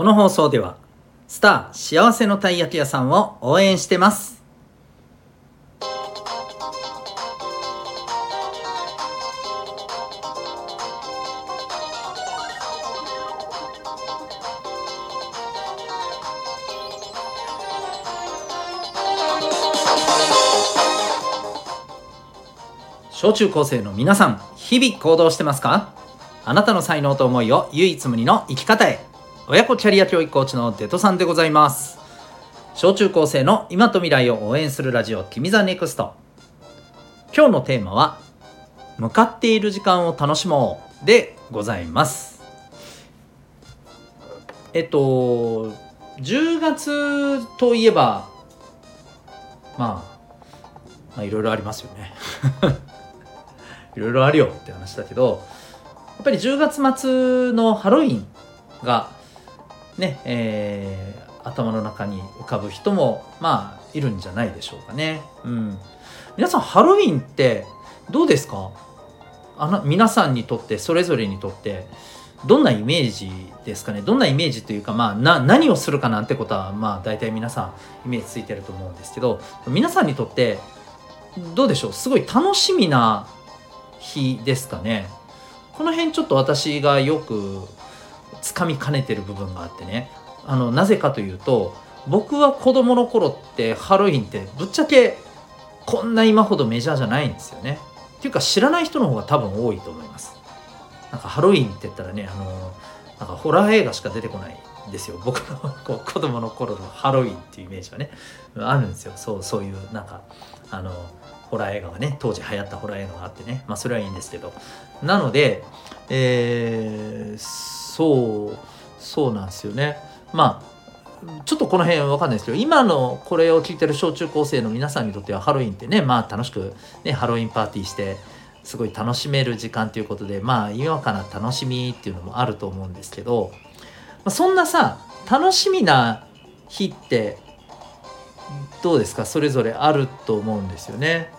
この放送ではスター幸せのたい焼き屋さんを応援してます。小中高生の皆さん日々行動してますか？あなたの才能と思いを唯一無二の生き方へ。親子キャリア教育コーチのデトさんでございます。小中高生の今と未来を応援するラジオ君 the NEXT。今日のテーマは向かっている時間を楽しもうでございます。えっと10月といえばまあまあいろいろありますよね。いろいろあるよって話だけどやっぱり10月末のハロウィンがね、えー、頭の中に浮かぶ人もまあいるんじゃないでしょうかね。うん、皆さんハロウィンってどうですか？あの皆さんにとってそれぞれにとってどんなイメージですかね？どんなイメージというか、まあ、な何をするかなんてことはまあ大体皆さんイメージついてると思うんですけど皆さんにとってどうでしょう？すごい楽しみな日ですかね？この辺ちょっと私がよくつかみかねてる部分があってね。あのなぜかというと僕は子供の頃ってハロウィンってぶっちゃけこんな今ほどメジャーじゃないんですよね。っていうか知らない人の方が多分多いと思います。なんかハロウィンって言ったらねあのなんかホラー映画しか出てこないんですよ。僕のこう子供の頃のハロウィンっていうイメージはね。あるんですよ。そうそういうなんかあのホラー映画がね当時流行ったホラー映画があってね。まあそれはいいんですけど。なのでえー、そうそうなんですよねまあちょっとこの辺わかんないですけど今のこれを聞いてる小中高生の皆さんにとってはハロウィンってねまあ楽しくねハロウィンパーティーしてすごい楽しめる時間ということでまあ今かな楽しみっていうのもあると思うんですけどそんなさ楽しみな日ってどうですか？それぞれあると思うんですよね。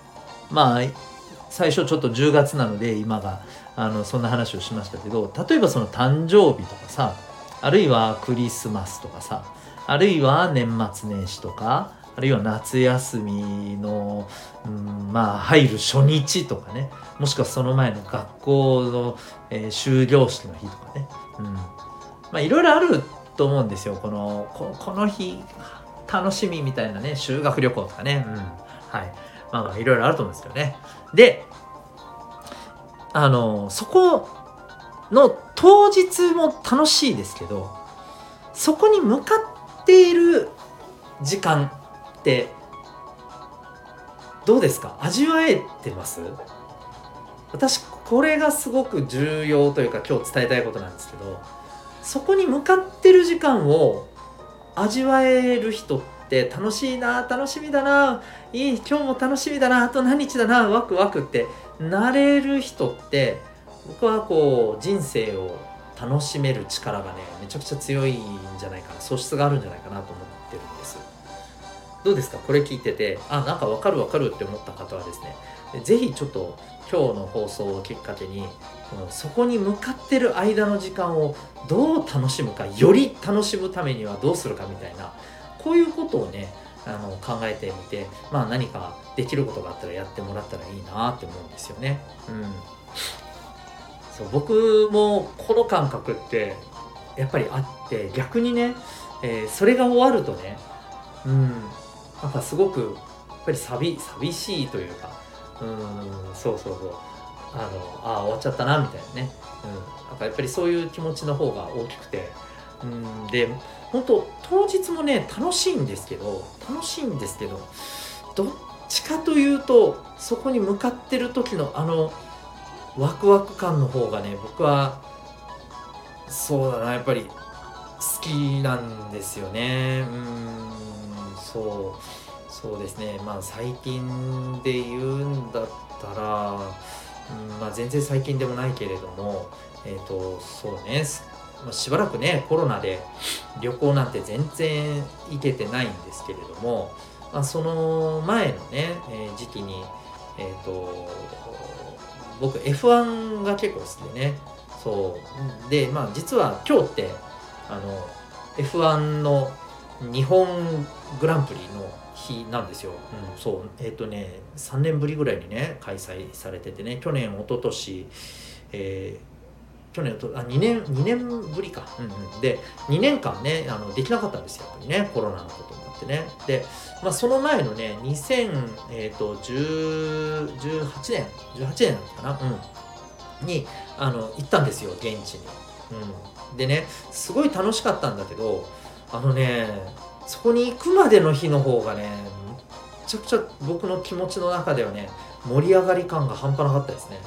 まあ最初ちょっと10月なので今があのそんな話をしましたけど例えばその誕生日とかさあるいはクリスマスとかさあるいは年末年始とかあるいは夏休みの、うん、まあ入る初日とかねもしくはその前の学校の、えー、終業式の日とかね、うん、まあいろいろあると思うんですよ。このこの日楽しみみたいなね修学旅行とかね、うん、はい。まあいろいろあると思うんですよね。であのそこの当日も楽しいですけどそこに向かっている時間ってどうですか？味わえてます？私これがすごく重要というか今日伝えたいことなんですけどそこに向かってる時間を味わえる人って楽しいな楽しみだないい今日も楽しみだなあと何日だなワクワクってなれる人って僕はこう人生を楽しめる力がねめちゃくちゃ強いんじゃないかな素質があるんじゃないかなと思ってるんです。どうですか？これ聞いててあなんかわかるわかるって思った方はですね是非ちょっと今日の放送をきっかけにそこに向かってる間の時間をどう楽しむかより楽しむためにはどうするかみたいなこういうことをねあの考えてみて、まあ、何かできることがあったらやってもらったらいいなって思うんですよね。うん、そう僕もこの感覚ってやっぱりあって逆にね、えー、それが終わるとね、うん、なんかすごくやっぱり寂寂しいというか、うん、そうそうそう。あのあ終わっちゃったなみたいなね、うん、なんかやっぱりそういう気持ちの方が大きくて、うん、で本当当日もね楽しいんですけど楽しいんですけどどっちかというとそこに向かってる時のあのワクワク感の方がね僕はそうだなやっぱり好きなんですよね。うんそう。そうですね。まあ最近で言うんだったら、うんまあ、全然最近でもないけれどもえっ、ー、とそうね。しばらくねコロナで旅行なんて全然行けてないんですけれども、まあ、その前のね、えー、時期に、えーと、僕 F1 が結構好きでね。そう。でまあ実は今日ってあの F1 の日本グランプリの日なんですよ、うん、そう。えっ、ー、とね3年ぶりぐらいにね開催されててね。去年一昨年えー去年とあ2年2年ぶりか、うんうん、で2年間ねあのできなかったんですよやっぱりねコロナのこともあってね。で、まあ、その前のね2018、えーと、18年18年だったかな、うん、にあの行ったんですよ現地に、うん、でねすごい楽しかったんだけどあのねそこに行くまでの日の方がねめちゃくちゃ僕の気持ちの中ではね盛り上がり感が半端なかったですね。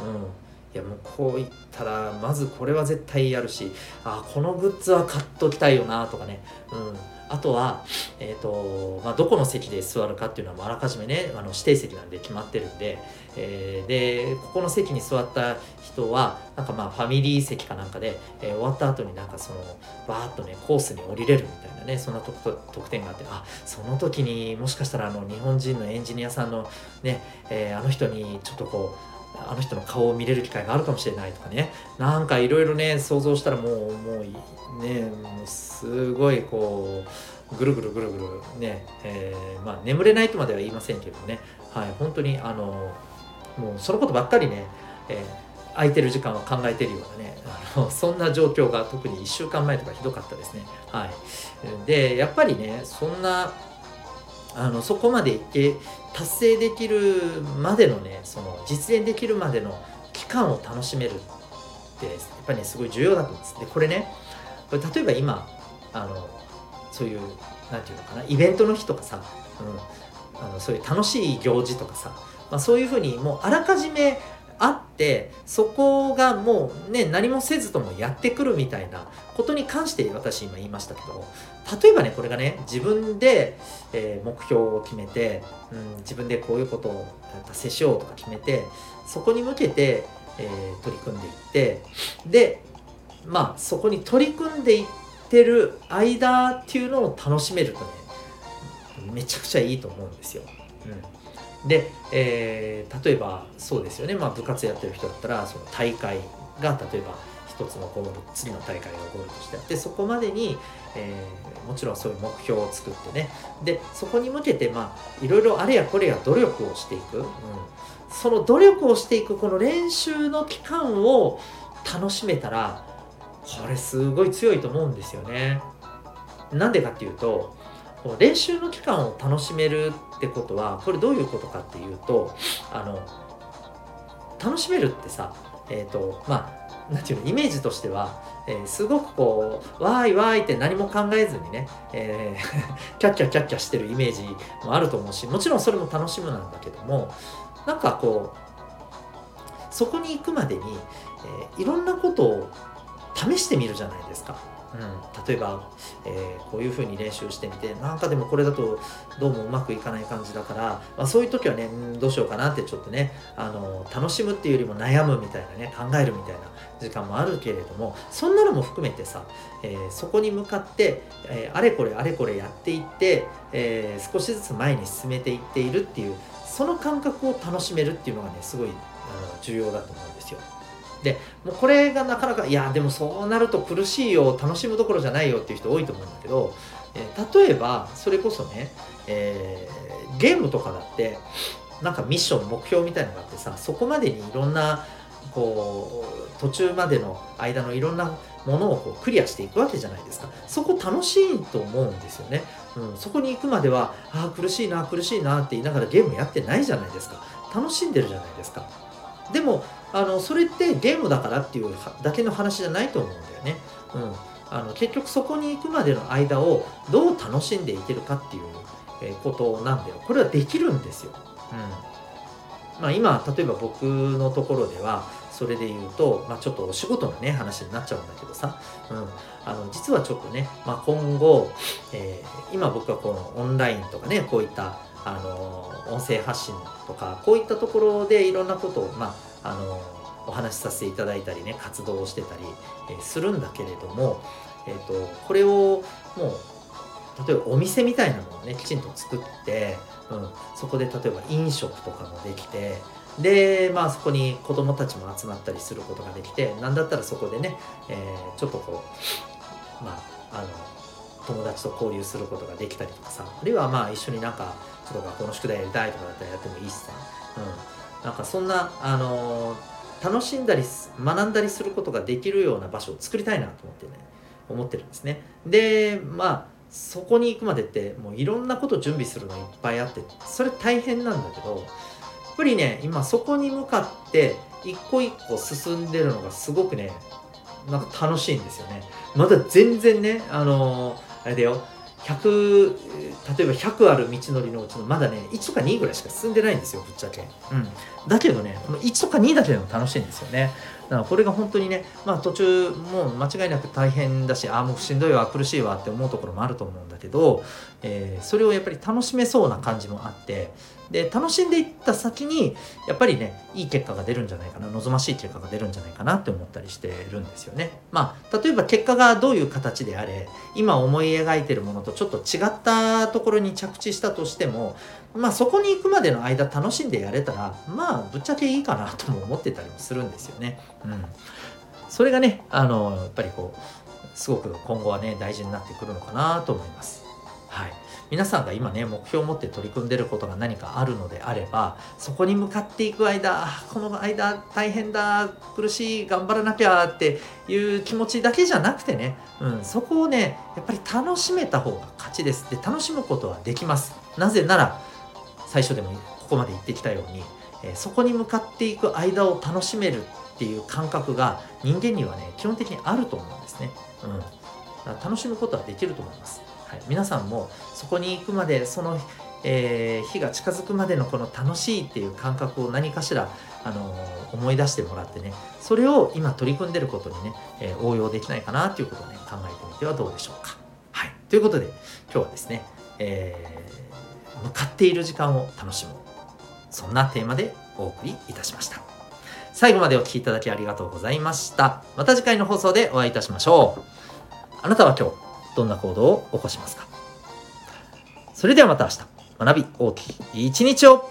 うん、いやもうこういったらまずこれは絶対やるしあこのグッズは買っときたいよなとかね、うん、あとは、えーとまあ、どこの席で座るかっていうのはあらかじめねあの指定席なんで決まってるんで、えー、でここの席に座った人はなんかまあファミリー席かなんかで、えー、終わった後になんかそのバーッとねコースに降りれるみたいなねそんな特典があってあその時にもしかしたらあの日本人のエンジニアさんのね、えー、あの人にちょっとこうあの人の顔を見れる機会があるかもしれないとかね。なんかいろいろね想像したらもうもうね。もうすごいこうぐるぐるぐるぐるね、えー、まあ眠れないとまでは言いませんけどね。はい本当にあのもうそのことばっかりね、えー、空いてる時間は考えてるようなねあのそんな状況が特に1週間前とかひどかったですね。はい。でやっぱりねそんなあのそこまでいって達成できるまでのねその実現できるまでの期間を楽しめるってやっぱりねすごい重要だと思うんです。でこれねこれ例えば今あのそういう何て言うのかなイベントの日とかさ、うん、あのそういう楽しい行事とかさ、まあ、そういうふうにもうあらかじめあってそこがもうね何もせずともやってくるみたいなことに関して私今言いましたけど例えばねこれがね自分で、え、目標を決めて、うん、自分でこういうことを達成しようとか決めてそこに向けて、えー、取り組んでいってでまあそこに取り組んでいってる間っていうのを楽しめるとねめちゃくちゃいいと思うんですよ。うんで、えー、例えばそうですよね、まあ、部活やってる人だったらその大会が例えば一つのゴール次の大会がゴールとしてあってそこまでに、えー、もちろんそういう目標を作ってね。でそこに向けてまあいろいろあれやこれや努力をしていく、うん、その努力をしていくこの練習の期間を楽しめたらこれすごい強いと思うんですよね。なんでかっていうと練習の期間を楽しめるってことはこれどういうことかっていうとあの楽しめるってさえっ、ー、とまあなんていうのイメージとしては、えー、すごくこうわーいわーいって何も考えずにね、えー、キャッキャキャッキャしてるイメージもあると思うしもちろんそれも楽しむなんだけどもなんかこうそこに行くまでに、えー、いろんなことを試してみるじゃないですか。うん、例えば、えー、こういうふうに練習してみてなんかでもこれだとどうもうまくいかない感じだから、まあ、そういう時はね、うん、どうしようかなってちょっとねあの楽しむっていうよりも悩むみたいなね考えるみたいな時間もあるけれどもそんなのも含めてさ、えー、そこに向かって、えー、あれこれあれこれやっていって、え少しずつ前に進めていっているっていうその感覚を楽しめるっていうのがねすごいあの重要だと思うんですよ。でもうこれがなかなかいやでもそうなると苦しいよ楽しむどころじゃないよっていう人多いと思うんだけど、えー、例えばそれこそね、えー、ゲームとかだってなんかミッション目標みたいのがあってさそこまでにいろんなこう途中までの間のいろんなものをこうクリアしていくわけじゃないですか。そこ楽しいと思うんですよね、うん、そこに行くまではああ苦しいな苦しいなって言いながらゲームやってないじゃないですか。楽しんでるじゃないですか。でもあのそれってゲームだからっていうだけの話じゃないと思うんだよね。うん、あの結局そこに行くまでの間をどう楽しんでいけるかっていうことなんだよ。これはできるんですよ。うんまあ、今例えば僕のところではそれで言うと、まあ、ちょっとお仕事のね話になっちゃうんだけどさ、うん、あの実はちょっとね、まあ、今後、えー、今僕はこのオンラインとかねこういったあの音声発信とかこういったところでいろんなことを、まあ、あのお話しさせていただいたりね活動をしてたり、えするんだけれども、えーと、これをもう例えばお店みたいなのをねきちんと作って、うん、そこで例えば飲食とかもできてでまあそこに子供たちも集まったりすることができて何だったらそこでね、えー、ちょっとこうまああの友達と交流することができたりとかさあるいはまあ一緒になんかちょっと学校の宿題やりたいとかだったらやってもいいしさ、うん、なんかそんなあの楽しんだり学んだりすることができるような場所を作りたいなと思ってね思ってるんですね。でまあそこに行くまでってもういろんなこと準備するのいっぱいあってそれ大変なんだけどやっぱりね今そこに向かって一個一個進んでるのがすごくねなんか楽しいんですよね。まだ全然ねあのー、あれだよ。100例えば100ある道のりのうちのまだね1とか2ぐらいしか進んでないんですよぶっちゃけ、うん、だけどねこの1とか2だけでも楽しいんですよね。だからこれが本当にねまあ途中もう間違いなく大変だしああもうしんどいわ苦しいわって思うところもあると思うんだけど、えー、それをやっぱり楽しめそうな感じもあってで楽しんでいった先にやっぱりねいい結果が出るんじゃないかな望ましい結果が出るんじゃないかなって思ったりしてるんですよね。まあ例えば結果がどういう形であれ今思い描いてるものとちょっと違ったところに着地したとしてもまあそこに行くまでの間楽しんでやれたらまあぶっちゃけいいかなとも思ってたりもするんですよね。うん、それがねあのやっぱりこうすごく今後はね大事になってくるのかなと思います。はい皆さんが今ね目標を持って取り組んでることが何かあるのであればそこに向かっていく間この間大変だ苦しい頑張らなきゃっていう気持ちだけじゃなくてね、うん、そこをねやっぱり楽しめた方が勝ちです。で楽しむことはできます。なぜなら最初でもここまで言ってきたように、えそこに向かっていく間を楽しめるっていう感覚が人間にはね基本的にあると思うんですね、うん、楽しむことはできると思います。い、皆さんもそこに行くまでその、えー、日が近づくまでのこの楽しいっていう感覚を何かしら、あのー、思い出してもらってねそれを今取り組んでることにね、えー、応用できないかなということをね考えてみてはどうでしょうか。はい、ということで今日はですね、え向かっている時間を楽しむそんなテーマでお送りいたしました。最後までお聴きいただきありがとうございました。また次回の放送でお会いいたしましょう。あなたは今日どんな行動を起こしますか。それではまた明日。学び大きい一日を。